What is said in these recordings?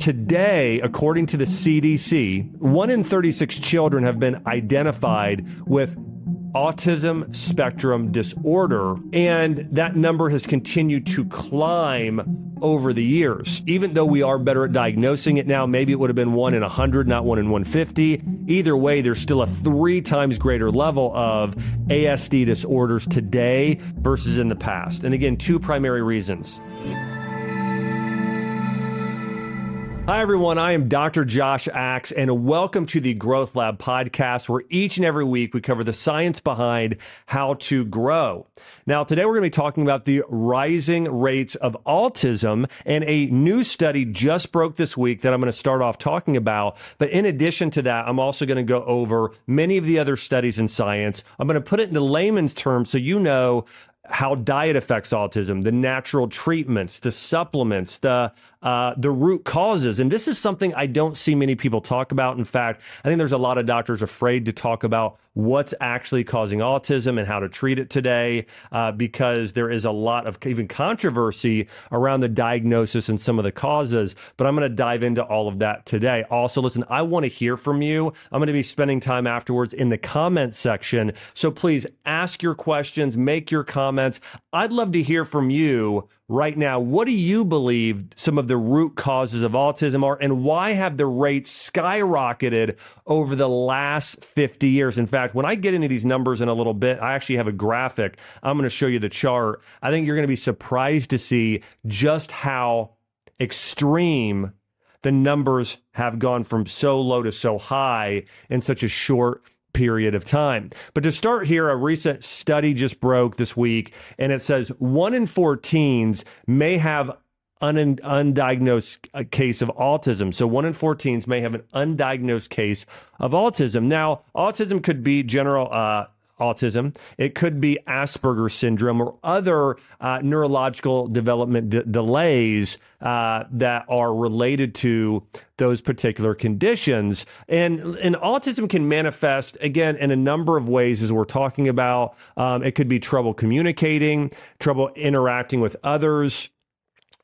Today, according to the CDC, one in 36 children have been identified with autism spectrum disorder, and that number has continued to climb over the years. Even though we are better at diagnosing it now, maybe it would have been one in 100, not one in 150. Either way, there's still a three times greater level of ASD disorders today versus in the past. And again, two primary reasons. Hi, everyone. I am Dr. Josh Axe, and welcome to the Growth Lab podcast, where each and every week we cover the science behind how to grow. Now, today we're going to be talking about the rising rates of autism, and a new study just broke this week that I'm going to start off talking about. But in addition to that, I'm also going to go over many of the other studies in science. I'm going to put it into layman's terms so you know how diet affects autism, the natural treatments, the supplements, the uh, the root causes. And this is something I don't see many people talk about. In fact, I think there's a lot of doctors afraid to talk about what's actually causing autism and how to treat it today uh, because there is a lot of even controversy around the diagnosis and some of the causes. But I'm going to dive into all of that today. Also, listen, I want to hear from you. I'm going to be spending time afterwards in the comment section. So please ask your questions, make your comments. I'd love to hear from you right now. What do you believe some of the root causes of autism are, and why have the rates skyrocketed over the last 50 years? In fact, when I get into these numbers in a little bit, I actually have a graphic. I'm going to show you the chart. I think you're going to be surprised to see just how extreme the numbers have gone from so low to so high in such a short period of time. But to start here, a recent study just broke this week, and it says one in four teens may have an undiagnosed case of autism. So one in four teens may have an undiagnosed case of autism. Now, autism could be general uh, autism. It could be Asperger's syndrome or other uh, neurological development d- delays uh, that are related to those particular conditions. And, and autism can manifest, again, in a number of ways, as we're talking about. Um, it could be trouble communicating, trouble interacting with others.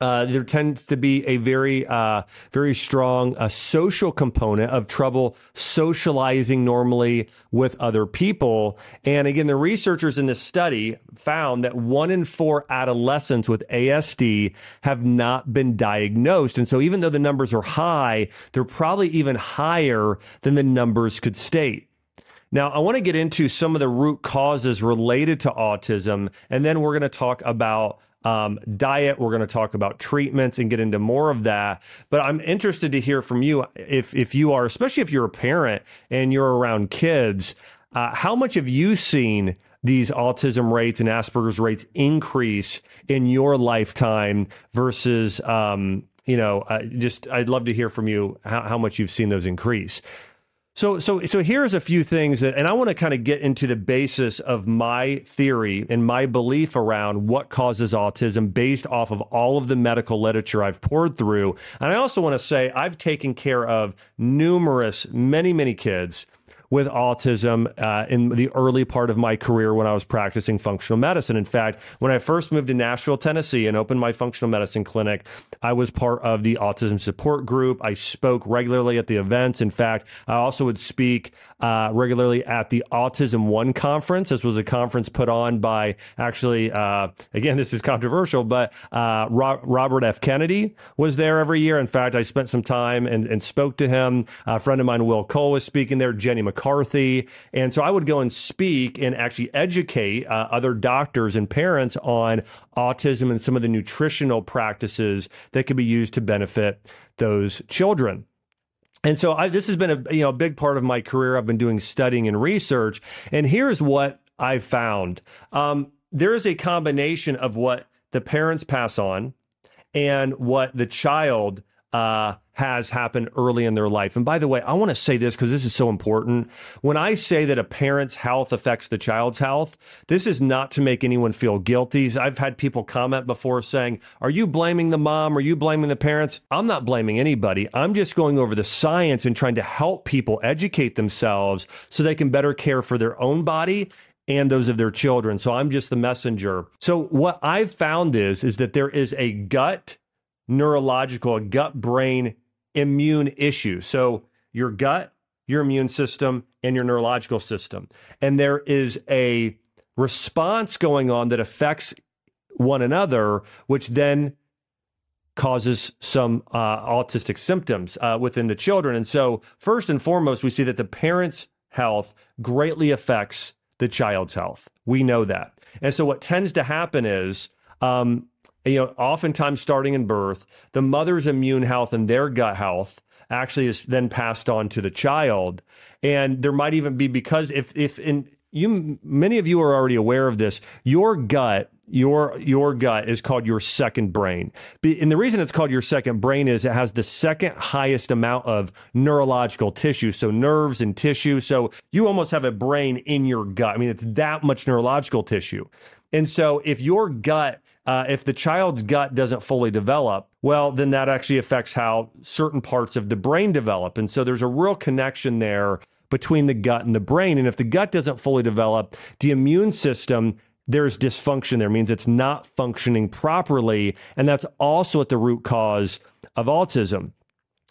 Uh, there tends to be a very, uh, very strong uh, social component of trouble socializing normally with other people. And again, the researchers in this study found that one in four adolescents with ASD have not been diagnosed. And so, even though the numbers are high, they're probably even higher than the numbers could state. Now, I want to get into some of the root causes related to autism, and then we're going to talk about um, diet. We're going to talk about treatments and get into more of that. But I'm interested to hear from you if if you are, especially if you're a parent and you're around kids. Uh, how much have you seen these autism rates and Asperger's rates increase in your lifetime versus, um, you know, uh, just I'd love to hear from you how, how much you've seen those increase. So, so, so here's a few things that, and I want to kind of get into the basis of my theory and my belief around what causes autism based off of all of the medical literature I've poured through. And I also want to say I've taken care of numerous, many, many kids with autism uh, in the early part of my career when I was practicing functional medicine. In fact, when I first moved to Nashville, Tennessee, and opened my functional medicine clinic, I was part of the autism support group. I spoke regularly at the events. In fact, I also would speak uh, regularly at the Autism One conference. This was a conference put on by actually, uh, again, this is controversial, but uh, Ro- Robert F. Kennedy was there every year. In fact, I spent some time and, and spoke to him. A friend of mine, Will Cole, was speaking there. Jenny McCarthy, and so I would go and speak and actually educate uh, other doctors and parents on autism and some of the nutritional practices that could be used to benefit those children. And so I, this has been a you know big part of my career. I've been doing studying and research, and here's what I've found: um, there is a combination of what the parents pass on and what the child uh, has happened early in their life. And by the way, I want to say this because this is so important. When I say that a parent's health affects the child's health, this is not to make anyone feel guilty. I've had people comment before saying, Are you blaming the mom? Are you blaming the parents? I'm not blaming anybody. I'm just going over the science and trying to help people educate themselves so they can better care for their own body and those of their children. So I'm just the messenger. So what I've found is is that there is a gut neurological, a gut brain immune issue. So your gut, your immune system, and your neurological system. And there is a response going on that affects one another, which then causes some uh, autistic symptoms uh, within the children. And so, first and foremost, we see that the parent's health greatly affects the child's health. We know that. And so, what tends to happen is, um, you know, oftentimes starting in birth, the mother's immune health and their gut health actually is then passed on to the child. And there might even be because if if in you many of you are already aware of this, your gut your your gut is called your second brain. And the reason it's called your second brain is it has the second highest amount of neurological tissue, so nerves and tissue. So you almost have a brain in your gut. I mean, it's that much neurological tissue. And so if your gut uh, if the child's gut doesn't fully develop, well, then that actually affects how certain parts of the brain develop. And so there's a real connection there between the gut and the brain. And if the gut doesn't fully develop, the immune system there's dysfunction there means it's not functioning properly and that's also at the root cause of autism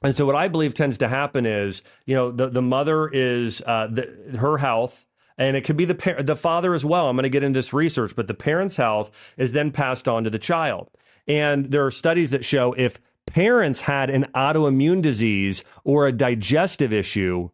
and so what i believe tends to happen is you know the, the mother is uh, the, her health and it could be the par- the father as well i'm going to get into this research but the parent's health is then passed on to the child and there are studies that show if parents had an autoimmune disease or a digestive issue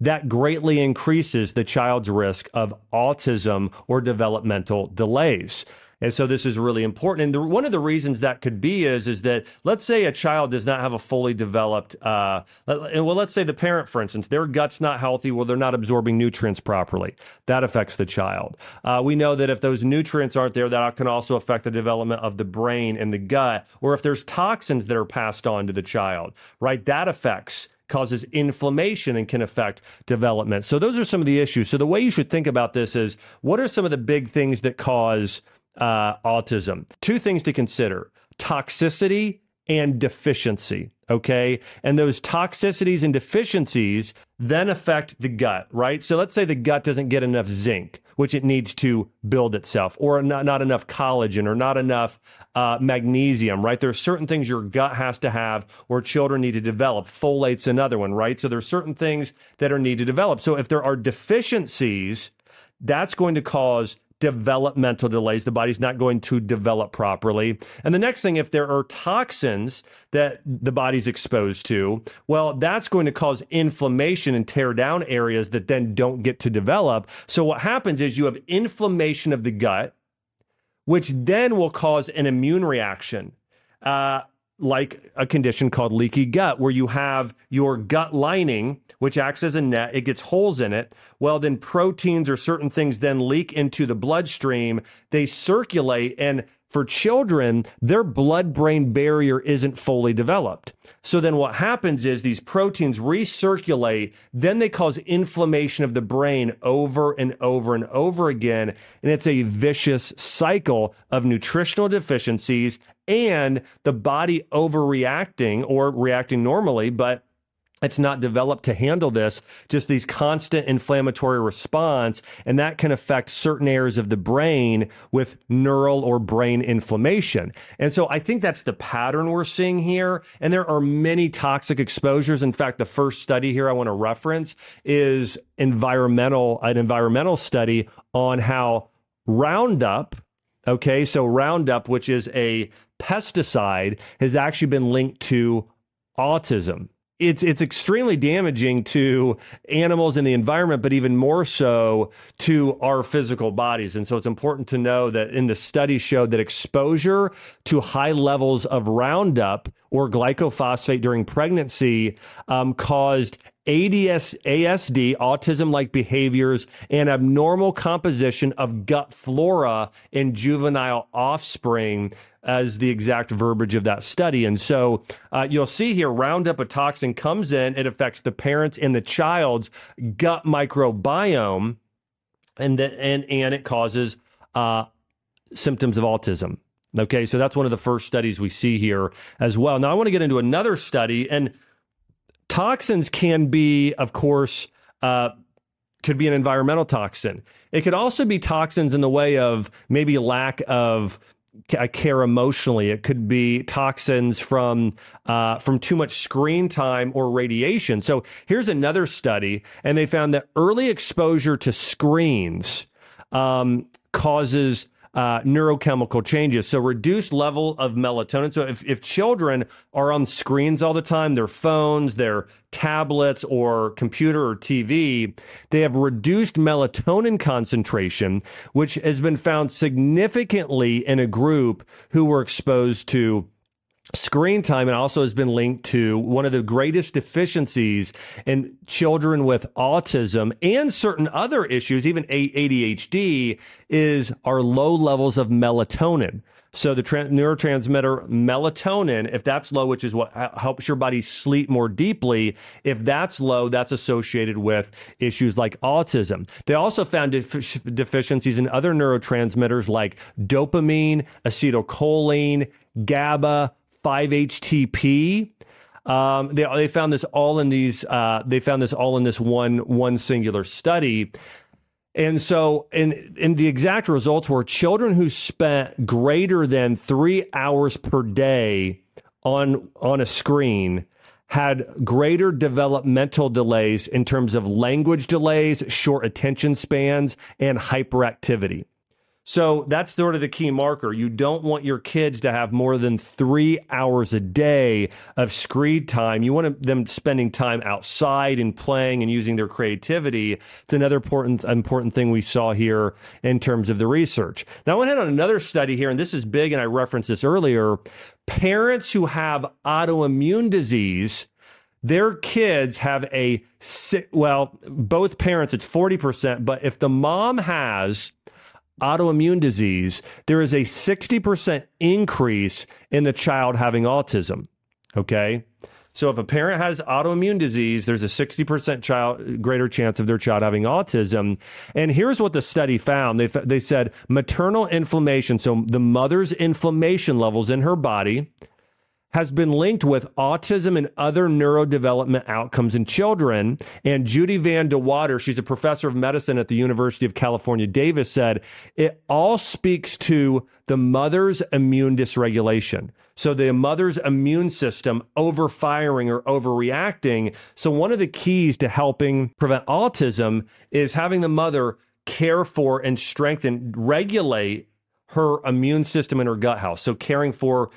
that greatly increases the child's risk of autism or developmental delays. And so this is really important. And the, one of the reasons that could be is is that let's say a child does not have a fully developed. Uh, well, let's say the parent, for instance, their gut's not healthy. Well, they're not absorbing nutrients properly. That affects the child. Uh, we know that if those nutrients aren't there, that can also affect the development of the brain and the gut. Or if there's toxins that are passed on to the child, right? That affects causes inflammation and can affect development. So those are some of the issues. So the way you should think about this is what are some of the big things that cause uh, autism? Two things to consider: toxicity and deficiency. Okay. And those toxicities and deficiencies then affect the gut, right? So let's say the gut doesn't get enough zinc, which it needs to build itself, or not, not enough collagen, or not enough uh, magnesium, right? There are certain things your gut has to have, or children need to develop. Folate's another one, right? So there's certain things that are needed to develop. So if there are deficiencies, that's going to cause developmental delays. The body's not going to develop properly. And the next thing, if there are toxins that the body's exposed to, well, that's going to cause inflammation and tear down areas that then don't get to develop. So what happens is you have inflammation of the gut, which then will cause an immune reaction. Uh, like a condition called leaky gut, where you have your gut lining, which acts as a net, it gets holes in it. Well, then proteins or certain things then leak into the bloodstream. They circulate, and for children, their blood brain barrier isn't fully developed. So then what happens is these proteins recirculate, then they cause inflammation of the brain over and over and over again. And it's a vicious cycle of nutritional deficiencies and the body overreacting or reacting normally, but it's not developed to handle this, just these constant inflammatory response. And that can affect certain areas of the brain with neural or brain inflammation. And so I think that's the pattern we're seeing here. And there are many toxic exposures. In fact, the first study here I want to reference is environmental, an environmental study on how Roundup, okay, so Roundup, which is a pesticide, has actually been linked to autism it's it's extremely damaging to animals and the environment, but even more so to our physical bodies. And so it's important to know that in the study showed that exposure to high levels of Roundup or glyphosate during pregnancy um, caused ADS, ASD, autism like behaviors, and abnormal composition of gut flora in juvenile offspring as the exact verbiage of that study. And so uh, you'll see here Roundup, a toxin comes in, it affects the parents and the child's gut microbiome, and, the, and, and it causes uh, symptoms of autism. Okay, so that's one of the first studies we see here as well. Now, I want to get into another study, and toxins can be, of course, uh, could be an environmental toxin. It could also be toxins in the way of maybe lack of I care emotionally. It could be toxins from uh, from too much screen time or radiation. So here's another study, and they found that early exposure to screens um, causes uh, neurochemical changes. So reduced level of melatonin. So if, if children are on screens all the time, their phones, their tablets or computer or TV, they have reduced melatonin concentration, which has been found significantly in a group who were exposed to screen time and also has been linked to one of the greatest deficiencies in children with autism and certain other issues even ADHD is our low levels of melatonin. So the tra- neurotransmitter melatonin if that's low which is what helps your body sleep more deeply if that's low that's associated with issues like autism. They also found def- deficiencies in other neurotransmitters like dopamine acetylcholine GABA 5-HTP. Um, they they found this all in these. Uh, they found this all in this one one singular study. And so, in in the exact results were children who spent greater than three hours per day on on a screen had greater developmental delays in terms of language delays, short attention spans, and hyperactivity. So that's sort of the key marker. You don't want your kids to have more than three hours a day of screen time. You want them spending time outside and playing and using their creativity. It's another important important thing we saw here in terms of the research. Now I went ahead on another study here, and this is big, and I referenced this earlier. Parents who have autoimmune disease their kids have a well both parents it's 40% but if the mom has autoimmune disease, there is a 60% increase in the child having autism. Okay. So if a parent has autoimmune disease, there's a 60% child greater chance of their child having autism. And here's what the study found. They, they said maternal inflammation, so the mother's inflammation levels in her body has been linked with autism and other neurodevelopment outcomes in children. And Judy Van de Water, she's a professor of medicine at the University of California, Davis, said it all speaks to the mother's immune dysregulation. So the mother's immune system overfiring or overreacting. So one of the keys to helping prevent autism is having the mother care for and strengthen, regulate her immune system in her gut house. So caring for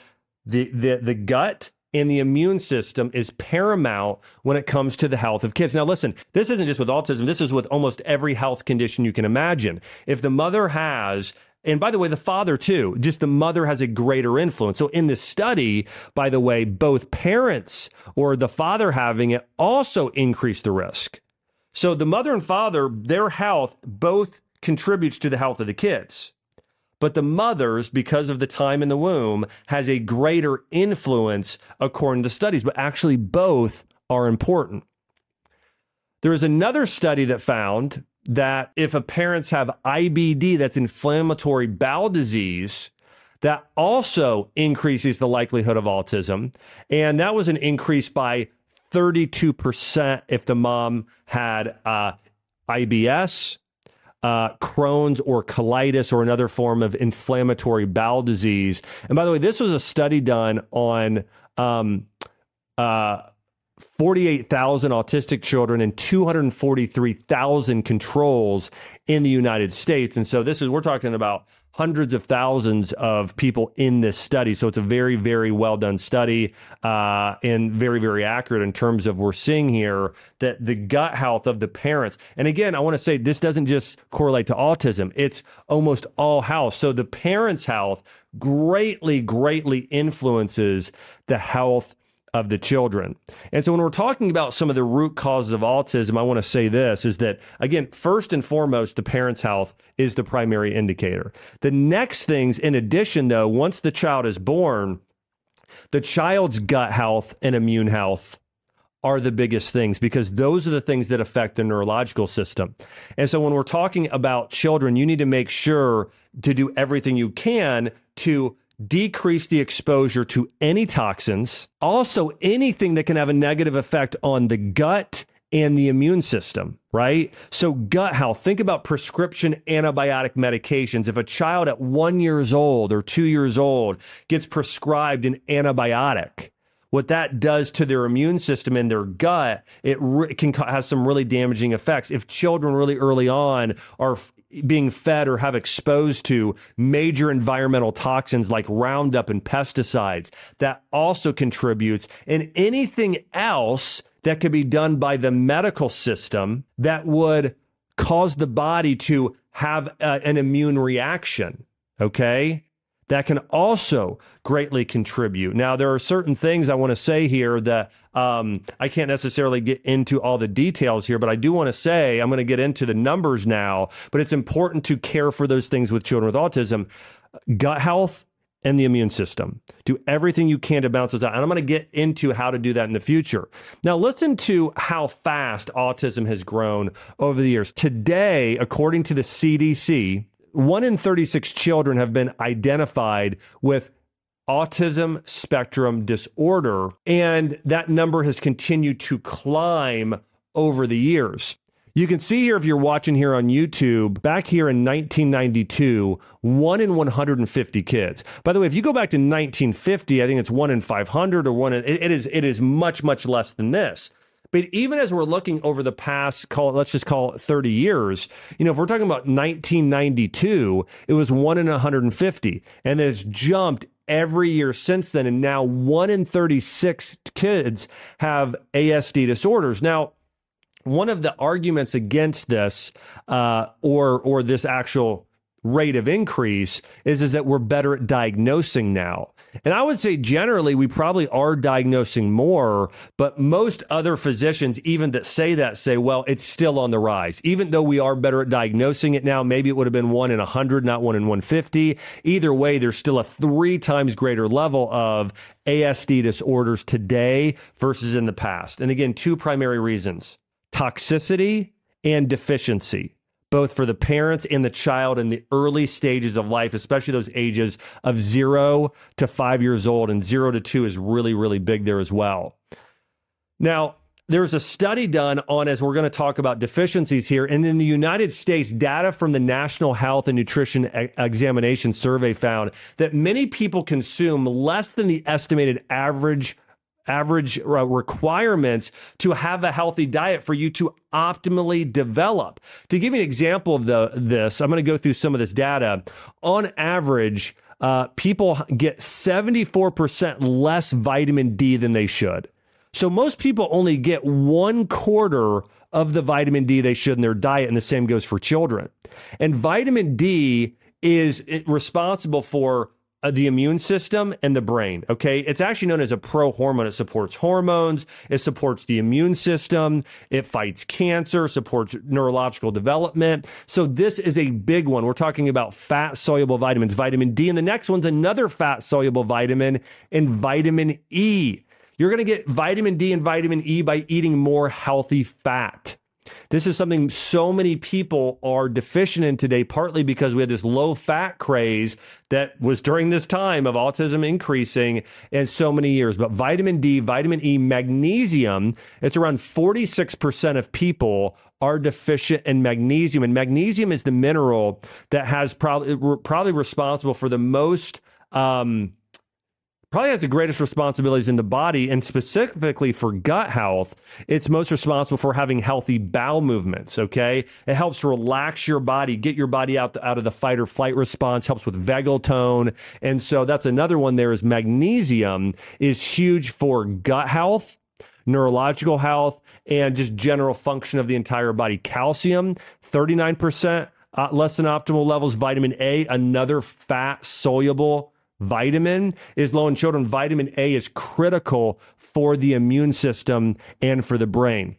the, the, the gut and the immune system is paramount when it comes to the health of kids. Now, listen, this isn't just with autism, this is with almost every health condition you can imagine. If the mother has and by the way, the father too, just the mother has a greater influence. So in this study, by the way, both parents or the father having it also increase the risk. So the mother and father, their health both contributes to the health of the kids but the mother's, because of the time in the womb, has a greater influence according to studies, but actually both are important. There is another study that found that if a parents have IBD, that's inflammatory bowel disease, that also increases the likelihood of autism. And that was an increase by 32% if the mom had uh, IBS, uh, Crohn's or colitis or another form of inflammatory bowel disease. And by the way, this was a study done on um, uh, 48,000 autistic children and 243,000 controls in the United States. And so this is, we're talking about hundreds of thousands of people in this study. So it's a very, very well done study uh, and very, very accurate in terms of we're seeing here that the gut health of the parents. And again, I want to say this doesn't just correlate to autism, it's almost all health. So the parents' health greatly, greatly influences the health of the children. And so when we're talking about some of the root causes of autism, I want to say this is that again, first and foremost, the parent's health is the primary indicator. The next things in addition though, once the child is born, the child's gut health and immune health are the biggest things because those are the things that affect the neurological system. And so when we're talking about children, you need to make sure to do everything you can to decrease the exposure to any toxins, also anything that can have a negative effect on the gut and the immune system, right? So gut health, think about prescription antibiotic medications. If a child at one years old or two years old gets prescribed an antibiotic, what that does to their immune system and their gut, it re- can have some really damaging effects. If children really early on are being fed or have exposed to major environmental toxins like Roundup and pesticides, that also contributes. And anything else that could be done by the medical system that would cause the body to have uh, an immune reaction. Okay that can also greatly contribute. Now, there are certain things I want to say here that um, I can't necessarily get into all the details here, but I do want to say I'm going to get into the numbers now. But it's important to care for those things with children with autism. Gut health and the immune system. Do everything you can to balance those out. And I'm going to get into how to do that in the future. Now, listen to how fast autism has grown over the years. Today, according to the CDC, one in 36 children have been identified with autism spectrum disorder, and that number has continued to climb over the years. You can see here if you're watching here on YouTube, back here in 1992, one in 150 kids. By the way, if you go back to 1950, I think it's one in 500 or one in, it, it is it is much much less than this. But even as we're looking over the past, call it, let's just call it 30 years, you know, if we're talking about 1992, it was one in 150, and then it's jumped every year since then. And now one in 36 kids have ASD disorders. Now, one of the arguments against this, uh, or or this actual rate of increase is is that we're better at diagnosing now. And I would say generally we probably are diagnosing more, but most other physicians even that say that say well it's still on the rise. Even though we are better at diagnosing it now, maybe it would have been 1 in 100 not 1 in 150. Either way there's still a 3 times greater level of ASD disorders today versus in the past. And again, two primary reasons. Toxicity and deficiency both for the parents and the child in the early stages of life, especially those ages of zero to five years old. And zero to two is really, really big there as well. Now, there's a study done on, as we're going to talk about deficiencies here. And in the United States, data from the National Health and Nutrition Examination Survey found that many people consume less than the estimated average average uh, requirements to have a healthy diet for you to optimally develop. To give you an example of the this, I'm going to go through some of this data. On average, uh, people get 74% less vitamin D than they should. So most people only get one quarter of the vitamin D they should in their diet, and the same goes for children. And vitamin D is responsible for uh, the immune system and the brain. Okay. It's actually known as a pro hormone. It supports hormones. It supports the immune system. It fights cancer, supports neurological development. So this is a big one. We're talking about fat soluble vitamins, vitamin D. And the next one's another fat soluble vitamin and vitamin E. You're going to get vitamin D and vitamin E by eating more healthy fat. This is something so many people are deficient in today, partly because we had this low fat craze that was during this time of autism increasing in so many years. But vitamin D, vitamin E, magnesium, it's around 46% of people are deficient in magnesium. And magnesium is the mineral that has probably, probably responsible for the most. Um, probably has the greatest responsibilities in the body and specifically for gut health. It's most responsible for having healthy bowel movements okay? It helps relax your body get your body out, the, out of the fight or flight response helps with vagal tone and so that's another one there is magnesium is huge for gut health neurological health and just general function of the entire body. Calcium 39% uh, less than optimal levels. Vitamin a another fat soluble vitamin is low in children. Vitamin A is critical for the immune system and for the brain.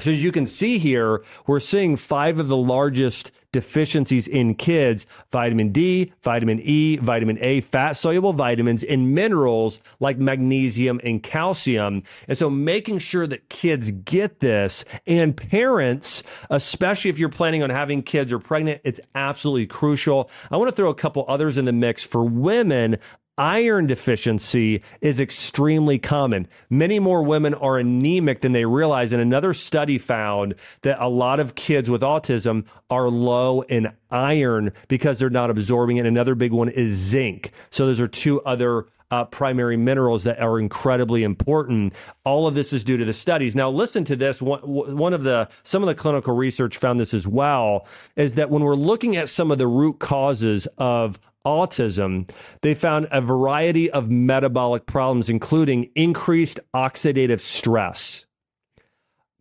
So as you can see here, we're seeing five of the largest deficiencies in kids vitamin D, vitamin E, vitamin A, fat soluble vitamins, and minerals like magnesium and calcium. And so making sure that kids get this and parents, especially if you're planning on having kids or pregnant, it's absolutely crucial. I want to throw a couple others in the mix for women iron deficiency is extremely common. Many more women are anemic than they realize. And another study found that a lot of kids with autism are low in iron because they're not absorbing it. Another big one is zinc. So those are two other uh, primary minerals that are incredibly important. All of this is due to the studies. Now, listen to this. One, one of the some of the clinical research found this as well. Is that when we're looking at some of the root causes of autism, they found a variety of metabolic problems, including increased oxidative stress,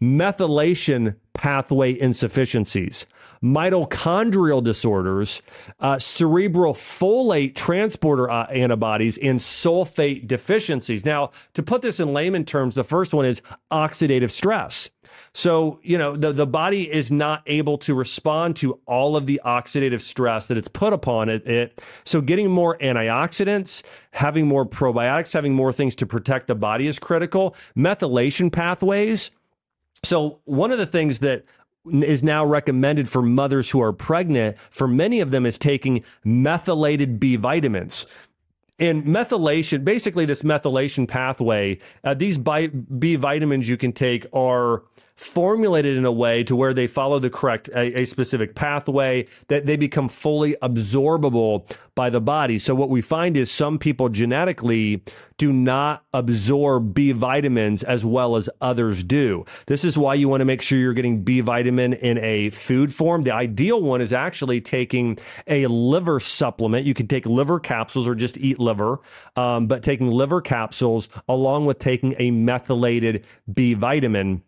methylation pathway insufficiencies, mitochondrial disorders, uh, cerebral folate transporter uh, antibodies, and sulfate deficiencies. Now, to put this in layman terms, the first one is oxidative stress. So, you know, the, the body is not able to respond to all of the oxidative stress that it's put upon it. it. So, getting more antioxidants, having more probiotics, having more things to protect the body is critical. Methylation pathways. So, one of the things that is now recommended for mothers who are pregnant for many of them is taking methylated B vitamins. And methylation, basically, this methylation pathway, uh, these B vitamins you can take are formulated in a way to where they follow the correct a, a, specific pathway that they become fully absorbable by the body. So what we find is some people genetically do not absorb b vitamins as well as others do. This is why you want to make sure you're getting b vitamin in a food form. The ideal one is actually taking a liver supplement. You can take liver capsules or just eat liver um, but taking liver capsules along with taking a methylated b vitamin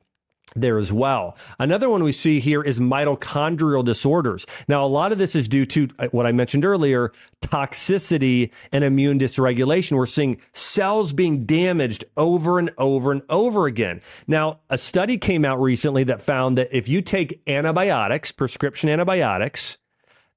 there as well. Another one we see here is mitochondrial disorders. Now, a lot of this is due to uh, what I mentioned earlier toxicity and immune dysregulation. We're seeing cells being damaged over and over and over again. Now, a study came out recently that found that if you take antibiotics, prescription antibiotics,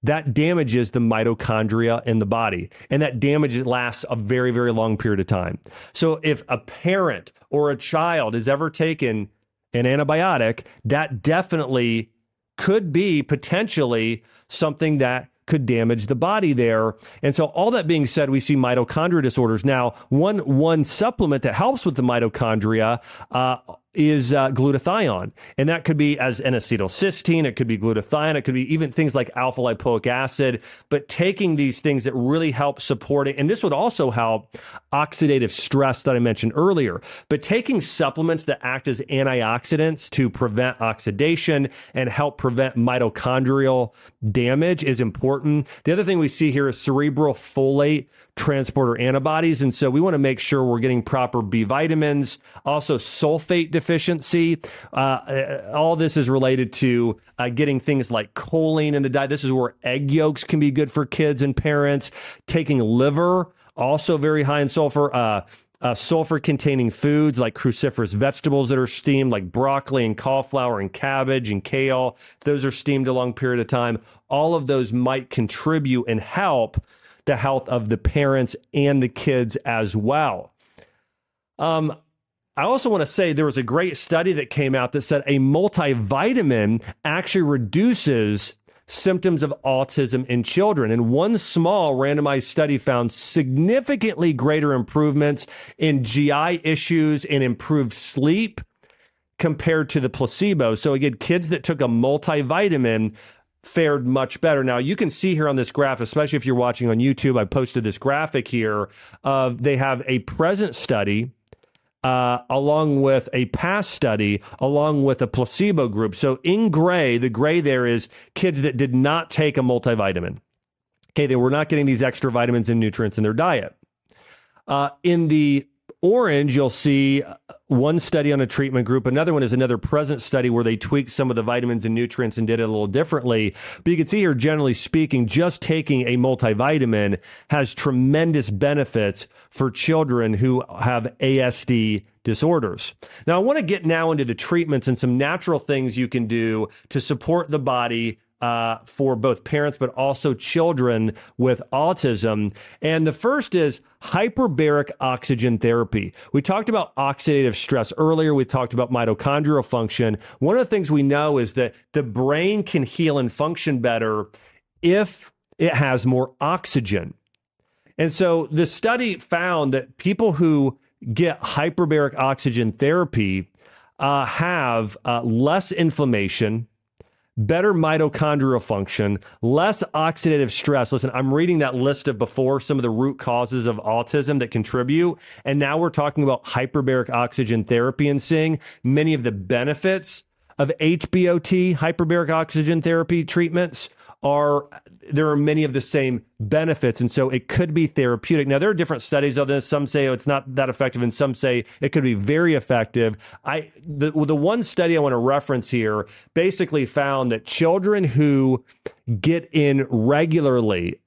that damages the mitochondria in the body. And that damage lasts a very, very long period of time. So if a parent or a child is ever taken an antibiotic, that definitely could be potentially something that could damage the body there. And so all that being said, we see mitochondria disorders. Now, one one supplement that helps with the mitochondria uh, is uh, glutathione. And that could be as N acetylcysteine, it could be glutathione, it could be even things like alpha lipoic acid. But taking these things that really help support it, and this would also help oxidative stress that I mentioned earlier. But taking supplements that act as antioxidants to prevent oxidation and help prevent mitochondrial damage is important. The other thing we see here is cerebral folate transporter antibodies. And so we want to make sure we're getting proper B vitamins, also sulfate deficiency. Uh, uh, all this is related to uh, getting things like choline in the diet. This is where egg yolks can be good for kids and parents. Taking liver, also very high in sulfur. Uh, uh, sulfur containing foods like cruciferous vegetables that are steamed, like broccoli and cauliflower and cabbage and kale. Those are steamed a long period of time. All of those might contribute and help the health of the parents and the kids as well. Um, I also want to say there was a great study that came out that said a multivitamin actually reduces symptoms of autism in children. And one small randomized study found significantly greater improvements in GI issues and improved sleep compared to the placebo. So again, kids that took a multivitamin fared much better. Now you can see here on this graph, especially if you're watching on YouTube, I posted this graphic here of they have a present study uh, along with a past study, along with a placebo group. So in gray, the gray there is kids that did not take a multivitamin. Okay, they were not getting these extra vitamins and nutrients in their diet. Uh, in the orange, you'll see uh, one study on a treatment group. Another one is another present study where they tweaked some of the vitamins and nutrients and did it a little differently. But you can see here, generally speaking, just taking a multivitamin has tremendous benefits for children who have ASD disorders. Now, I want to get now into the treatments and some natural things you can do to support the body uh, for both parents but also children with autism. And the first is hyperbaric oxygen therapy. We talked about oxidative stress earlier. We talked about mitochondrial function. One of the things we know is that the brain can heal and function better if it has more oxygen. And so the study found that people who get hyperbaric oxygen therapy uh, have uh, less inflammation, better mitochondrial function, less oxidative stress. Listen, I'm reading that list of before some of the root causes of autism that contribute. And now we're talking about hyperbaric oxygen therapy and seeing many of the benefits of HBOT, hyperbaric oxygen therapy treatments are there are many of the same benefits and so it could be therapeutic. Now there are different studies of this. Some say oh, it's not that effective and some say it could be very effective. I the, the one study i want to reference here basically found that children who get in regularly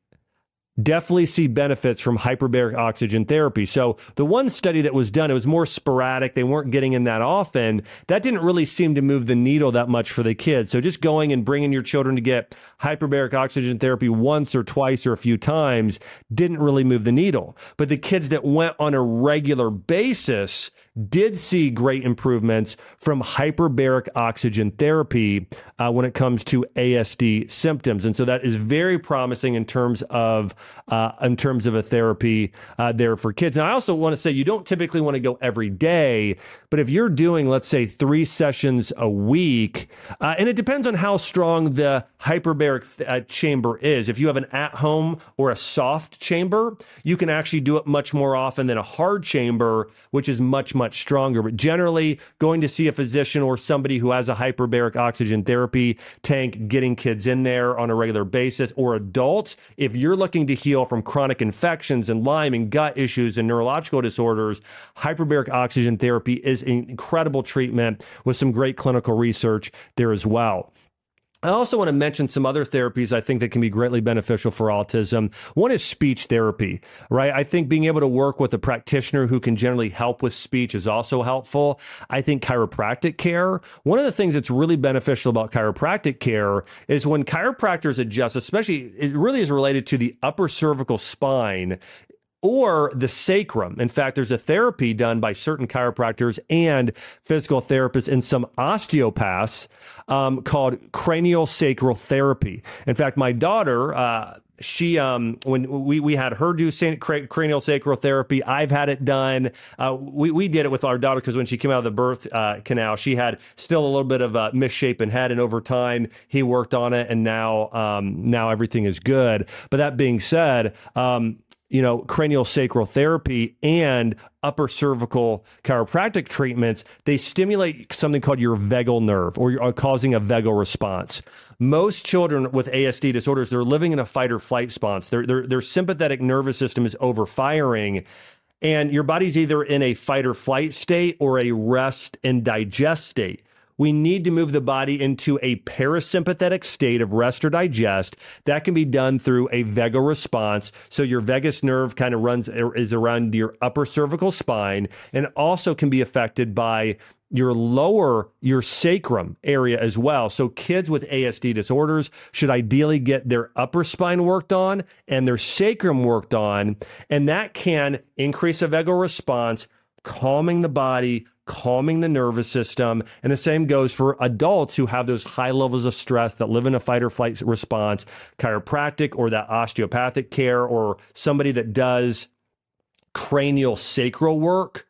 definitely see benefits from hyperbaric oxygen therapy. So the one study that was done, it was more sporadic. They weren't getting in that often. That didn't really seem to move the needle that much for the kids. So just going and bringing your children to get hyperbaric oxygen therapy once or twice or a few times didn't really move the needle. But the kids that went on a regular basis did see great improvements from hyperbaric oxygen therapy uh, when it comes to ASD symptoms, and so that is very promising in terms of uh, in terms of a therapy uh, there for kids. And I also want to say you don't typically want to go every day, but if you're doing, let's say, three sessions a week, uh, and it depends on how strong the hyperbaric th- uh, chamber is. If you have an at-home or a soft chamber, you can actually do it much more often than a hard chamber, which is much much stronger. But generally, going to see a physician or somebody who has a hyperbaric oxygen therapy tank, getting kids in there on a regular basis, or adults, if you're looking to heal from chronic infections and Lyme and gut issues and neurological disorders, hyperbaric oxygen therapy is an incredible treatment with some great clinical research there as well. I also want to mention some other therapies I think that can be greatly beneficial for autism. One is speech therapy, right? I think being able to work with a practitioner who can generally help with speech is also helpful. I think chiropractic care, one of the things that's really beneficial about chiropractic care is when chiropractors adjust, especially it really is related to the upper cervical spine or the sacrum. In fact, there's a therapy done by certain chiropractors and physical therapists and some osteopaths um, called cranial sacral therapy. In fact, my daughter, uh, she um when we we had her do cranial sacral therapy i've had it done uh, we we did it with our daughter because when she came out of the birth uh, canal she had still a little bit of a misshapen head and over time he worked on it and now um now everything is good but that being said um you know, cranial sacral therapy and upper cervical chiropractic treatments, they stimulate something called your vagal nerve or you're uh, causing a vagal response. Most children with ASD disorders, they're living in a fight or flight response. Their, their, their sympathetic nervous system is overfiring and your body's either in a fight or flight state or a rest and digest state we need to move the body into a parasympathetic state of rest or digest. That can be done through a vagal response. So your vagus nerve kind of runs er, is around your upper cervical spine and also can be affected by your lower, your sacrum area as well. So kids with ASD disorders should ideally get their upper spine worked on and their sacrum worked on. And that can increase a vagal response, calming the body, calming the nervous system. And the same goes for adults who have those high levels of stress that live in a fight or flight response, chiropractic or that osteopathic care, or somebody that does cranial sacral work.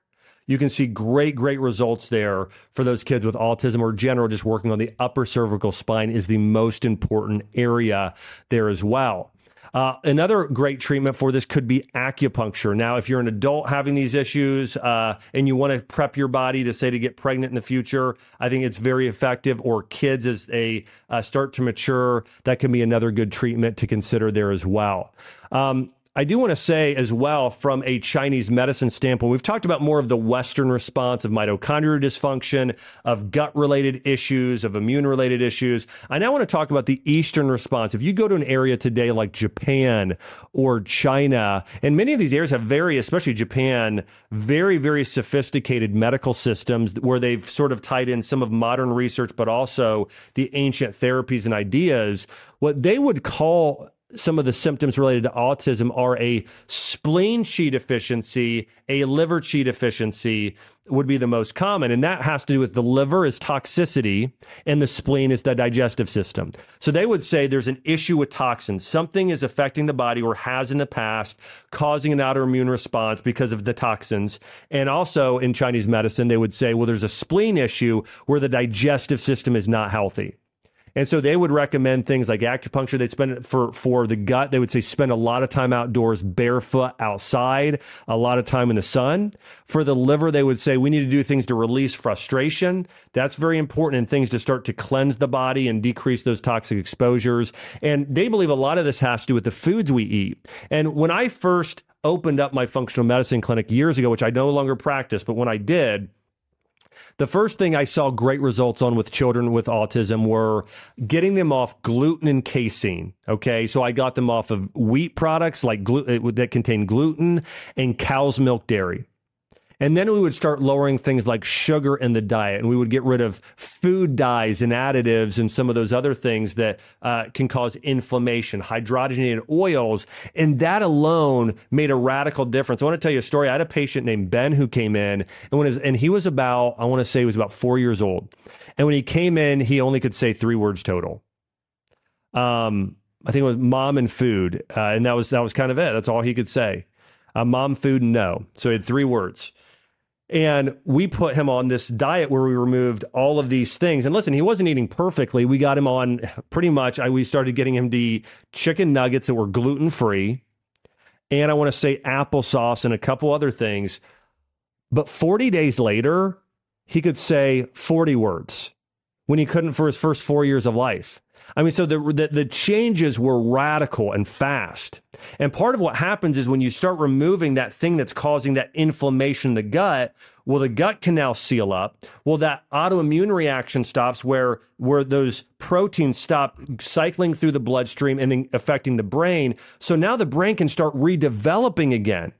You can see great, great results there for those kids with autism or general, just working on the upper cervical spine is the most important area there as well. Uh, another great treatment for this could be acupuncture. Now, if you're an adult having these issues uh, and you want to prep your body to say to get pregnant in the future, I think it's very effective. Or kids as they uh, start to mature, that can be another good treatment to consider there as well. Um, I do want to say as well, from a Chinese medicine standpoint, we've talked about more of the Western response of mitochondrial dysfunction, of gut related issues, of immune related issues. I now want to talk about the Eastern response. If you go to an area today like Japan or China, and many of these areas have very, especially Japan, very, very sophisticated medical systems where they've sort of tied in some of modern research, but also the ancient therapies and ideas. What they would call some of the symptoms related to autism are a spleen qi deficiency, a liver qi deficiency would be the most common. And that has to do with the liver is toxicity and the spleen is the digestive system. So they would say there's an issue with toxins. Something is affecting the body or has in the past, causing an autoimmune response because of the toxins. And also in Chinese medicine, they would say, well, there's a spleen issue where the digestive system is not healthy. And so they would recommend things like acupuncture. They'd spend for for the gut. They would say spend a lot of time outdoors, barefoot, outside, a lot of time in the sun. For the liver, they would say we need to do things to release frustration. That's very important and things to start to cleanse the body and decrease those toxic exposures. And they believe a lot of this has to do with the foods we eat. And when I first opened up my functional medicine clinic years ago, which I no longer practice, but when I did, the first thing I saw great results on with children with autism were getting them off gluten and casein. Okay. So I got them off of wheat products like glu- eh, that contain gluten and cow's milk dairy. And then we would start lowering things like sugar in the diet, and we would get rid of food dyes and additives and some of those other things that uh, can cause inflammation, hydrogenated oils. And that alone made a radical difference. I want to tell you a story. I had a patient named Ben who came in, and when his, and he was about, I want to say he was about four years old. And when he came in, he only could say three words total. Um, I think it was mom and food, uh, and that was that was kind of it. That's all he could say. Uh, mom, food, no. So he had three words. And we put him on this diet where we removed all of these things. And listen, he wasn't eating perfectly. We got him on pretty much, I, we started getting him the chicken nuggets that were gluten free. And I want to say applesauce and a couple other things. But 40 days later, he could say 40 words when he couldn't for his first four years of life. I mean, so the, the, the changes were radical and fast. And part of what happens is when you start removing that thing that's causing that inflammation in the gut, well, the gut can now seal up. Well, that autoimmune reaction stops where where those proteins stop cycling through the bloodstream and then affecting the brain. So now the brain can start redeveloping again.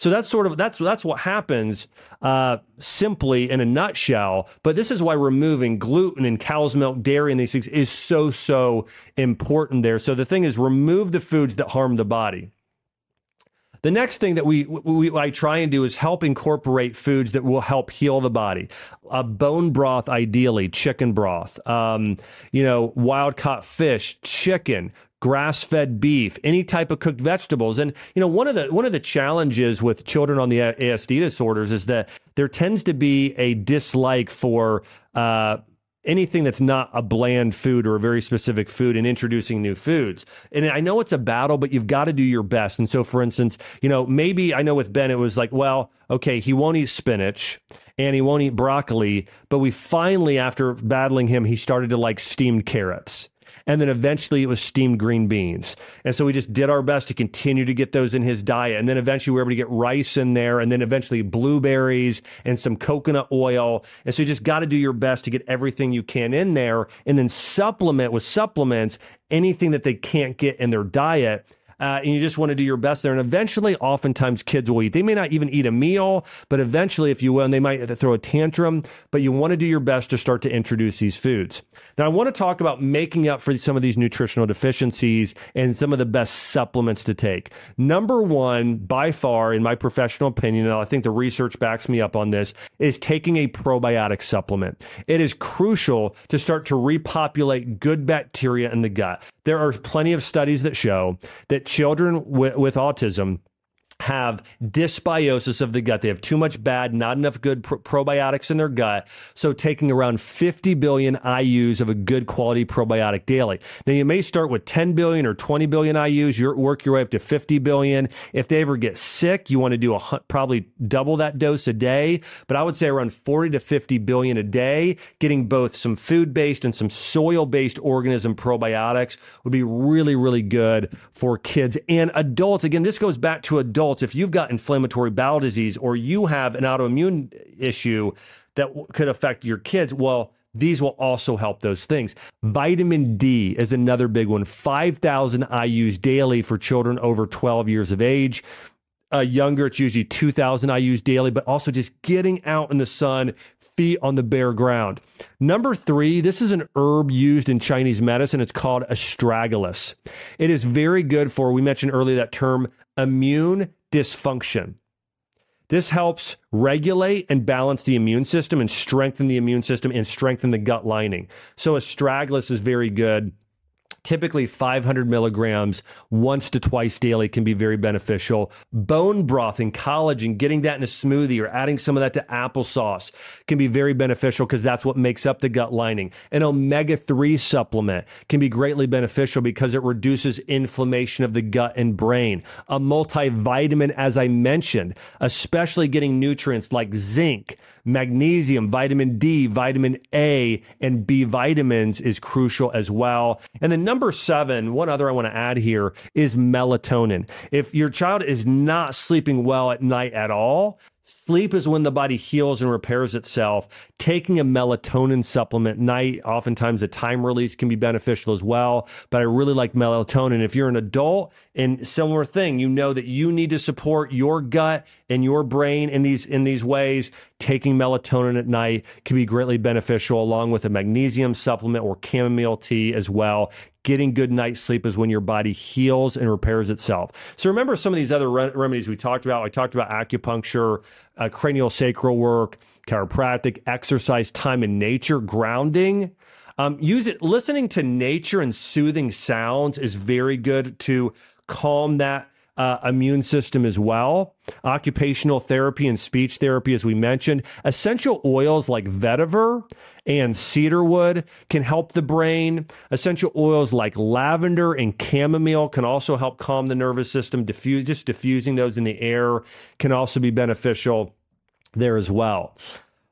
So that's sort of that's that's what happens uh, simply in a nutshell. But this is why removing gluten and cow's milk, dairy, and these things is so so important there. So the thing is, remove the foods that harm the body. The next thing that we, we I try and do is help incorporate foods that will help heal the body. A bone broth, ideally, chicken broth. Um, you know, wild caught fish, chicken, grass-fed beef, any type of cooked vegetables. And you know, one of the one of the challenges with children on the ASD disorders is that there tends to be a dislike for uh, anything that's not a bland food or a very specific food and introducing new foods. And I know it's a battle, but you've got to do your best. And so, for instance, you know, maybe I know with Ben, it was like, well, okay, he won't eat spinach and he won't eat broccoli. But we finally, after battling him, he started to like steamed carrots and then eventually it was steamed green beans. And so we just did our best to continue to get those in his diet. And then eventually we were able to get rice in there and then eventually blueberries and some coconut oil. And so you just got to do your best to get everything you can in there and then supplement with supplements anything that they can't get in their diet uh, and you just want to do your best there. And eventually, oftentimes, kids will eat. They may not even eat a meal, but eventually, if you will, and they might throw a tantrum. But you want to do your best to start to introduce these foods. Now, I want to talk about making up for some of these nutritional deficiencies and some of the best supplements to take. Number one, by far, in my professional opinion, and I think the research backs me up on this, is taking a probiotic supplement. It is crucial to start to repopulate good bacteria in the gut. There are plenty of studies that show that children with, with autism have dysbiosis of the gut. They have too much bad, not enough good probiotics in their gut. So taking around 50 billion IUs of a good quality probiotic daily. Now you may start with 10 billion or 20 billion IUs. You work your way up to 50 billion. If they ever get sick, you want to do a probably double that dose a day. But I would say around 40 to 50 billion a day. Getting both some food based and some soil based organism probiotics would be really really good for kids and adults. Again, this goes back to adults if you've got inflammatory bowel disease or you have an autoimmune issue that w- could affect your kids, well, these will also help those things. Vitamin D is another big one 5,000 IUs daily for children over 12 years of age. uh, younger, it's usually 2,000 IUs daily, but also just getting out in the sun, feet on the bare ground. Number three, this is an herb used in Chinese medicine. It's called astragalus. It is very good for, we mentioned earlier that term, immune dysfunction. This helps regulate and balance the immune system and strengthen the immune system and strengthen the gut lining. So astragalus is very good typically 500 milligrams once to twice daily can be very beneficial. Bone broth and collagen, getting that in a smoothie or adding some of that to applesauce can be very beneficial because that's what makes up the gut lining. An omega 3 supplement can be greatly beneficial because it reduces inflammation of the gut and brain. A multivitamin, as I mentioned, especially getting nutrients like zinc, magnesium, vitamin D, vitamin A, and B vitamins is crucial as well. And then number seven, one other I want to add here is melatonin. If your child is not sleeping well at night at all, Sleep is when the body heals and repairs itself. Taking a melatonin supplement night, oftentimes a time release can be beneficial as well. But I really like melatonin. If you're an adult and similar thing, you know that you need to support your gut and your brain in these in these ways. Taking melatonin at night can be greatly beneficial, along with a magnesium supplement or chamomile tea as well getting good night's sleep is when your body heals and repairs itself. So remember some of these other re- remedies we talked about. I talked about acupuncture, uh, cranial sacral work, chiropractic, exercise, time in nature, grounding. Um, use it. Listening to nature and soothing sounds is very good to calm that uh, immune system as well. Occupational therapy and speech therapy, as we mentioned. Essential oils like vetiver and cedarwood can help the brain. Essential oils like lavender and chamomile can also help calm the nervous system. Diffuse, just diffusing those in the air can also be beneficial there as well.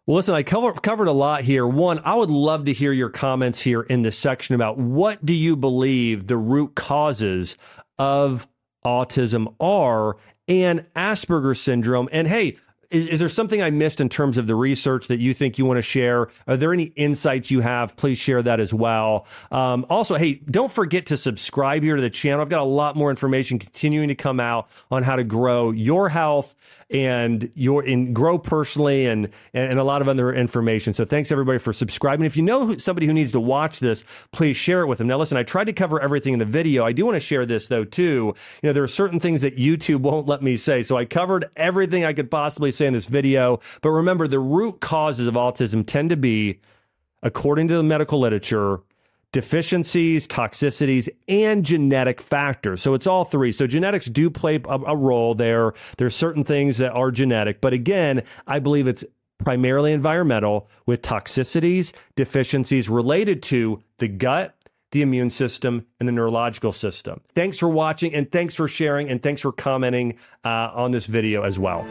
Well, listen, I cover, covered a lot here. One, I would love to hear your comments here in this section about what do you believe the root causes of autism are and Asperger's syndrome. And hey, is, is, there something I missed in terms of the research that you think you want to share? Are there any insights you have? Please share that as well. Um, also, hey, don't forget to subscribe here to the channel. I've got a lot more information continuing to come out on how to grow your health and your in grow personally and, and a lot of other information. So thanks everybody for subscribing. If you know somebody who needs to watch this, please share it with them. Now listen, I tried to cover everything in the video. I do want to share this though too. You know, there are certain things that YouTube won't let me say. So I covered everything I could possibly say in this video. But remember, the root causes of autism tend to be, according to the medical literature, deficiencies, toxicities, and genetic factors. So it's all three. So genetics do play a, a, role there. There's certain things that are genetic, but again, I believe it's primarily environmental with toxicities, deficiencies related to the gut, the immune system, and the neurological system. Thanks for watching, and thanks for sharing, and thanks for commenting uh, on this video as well.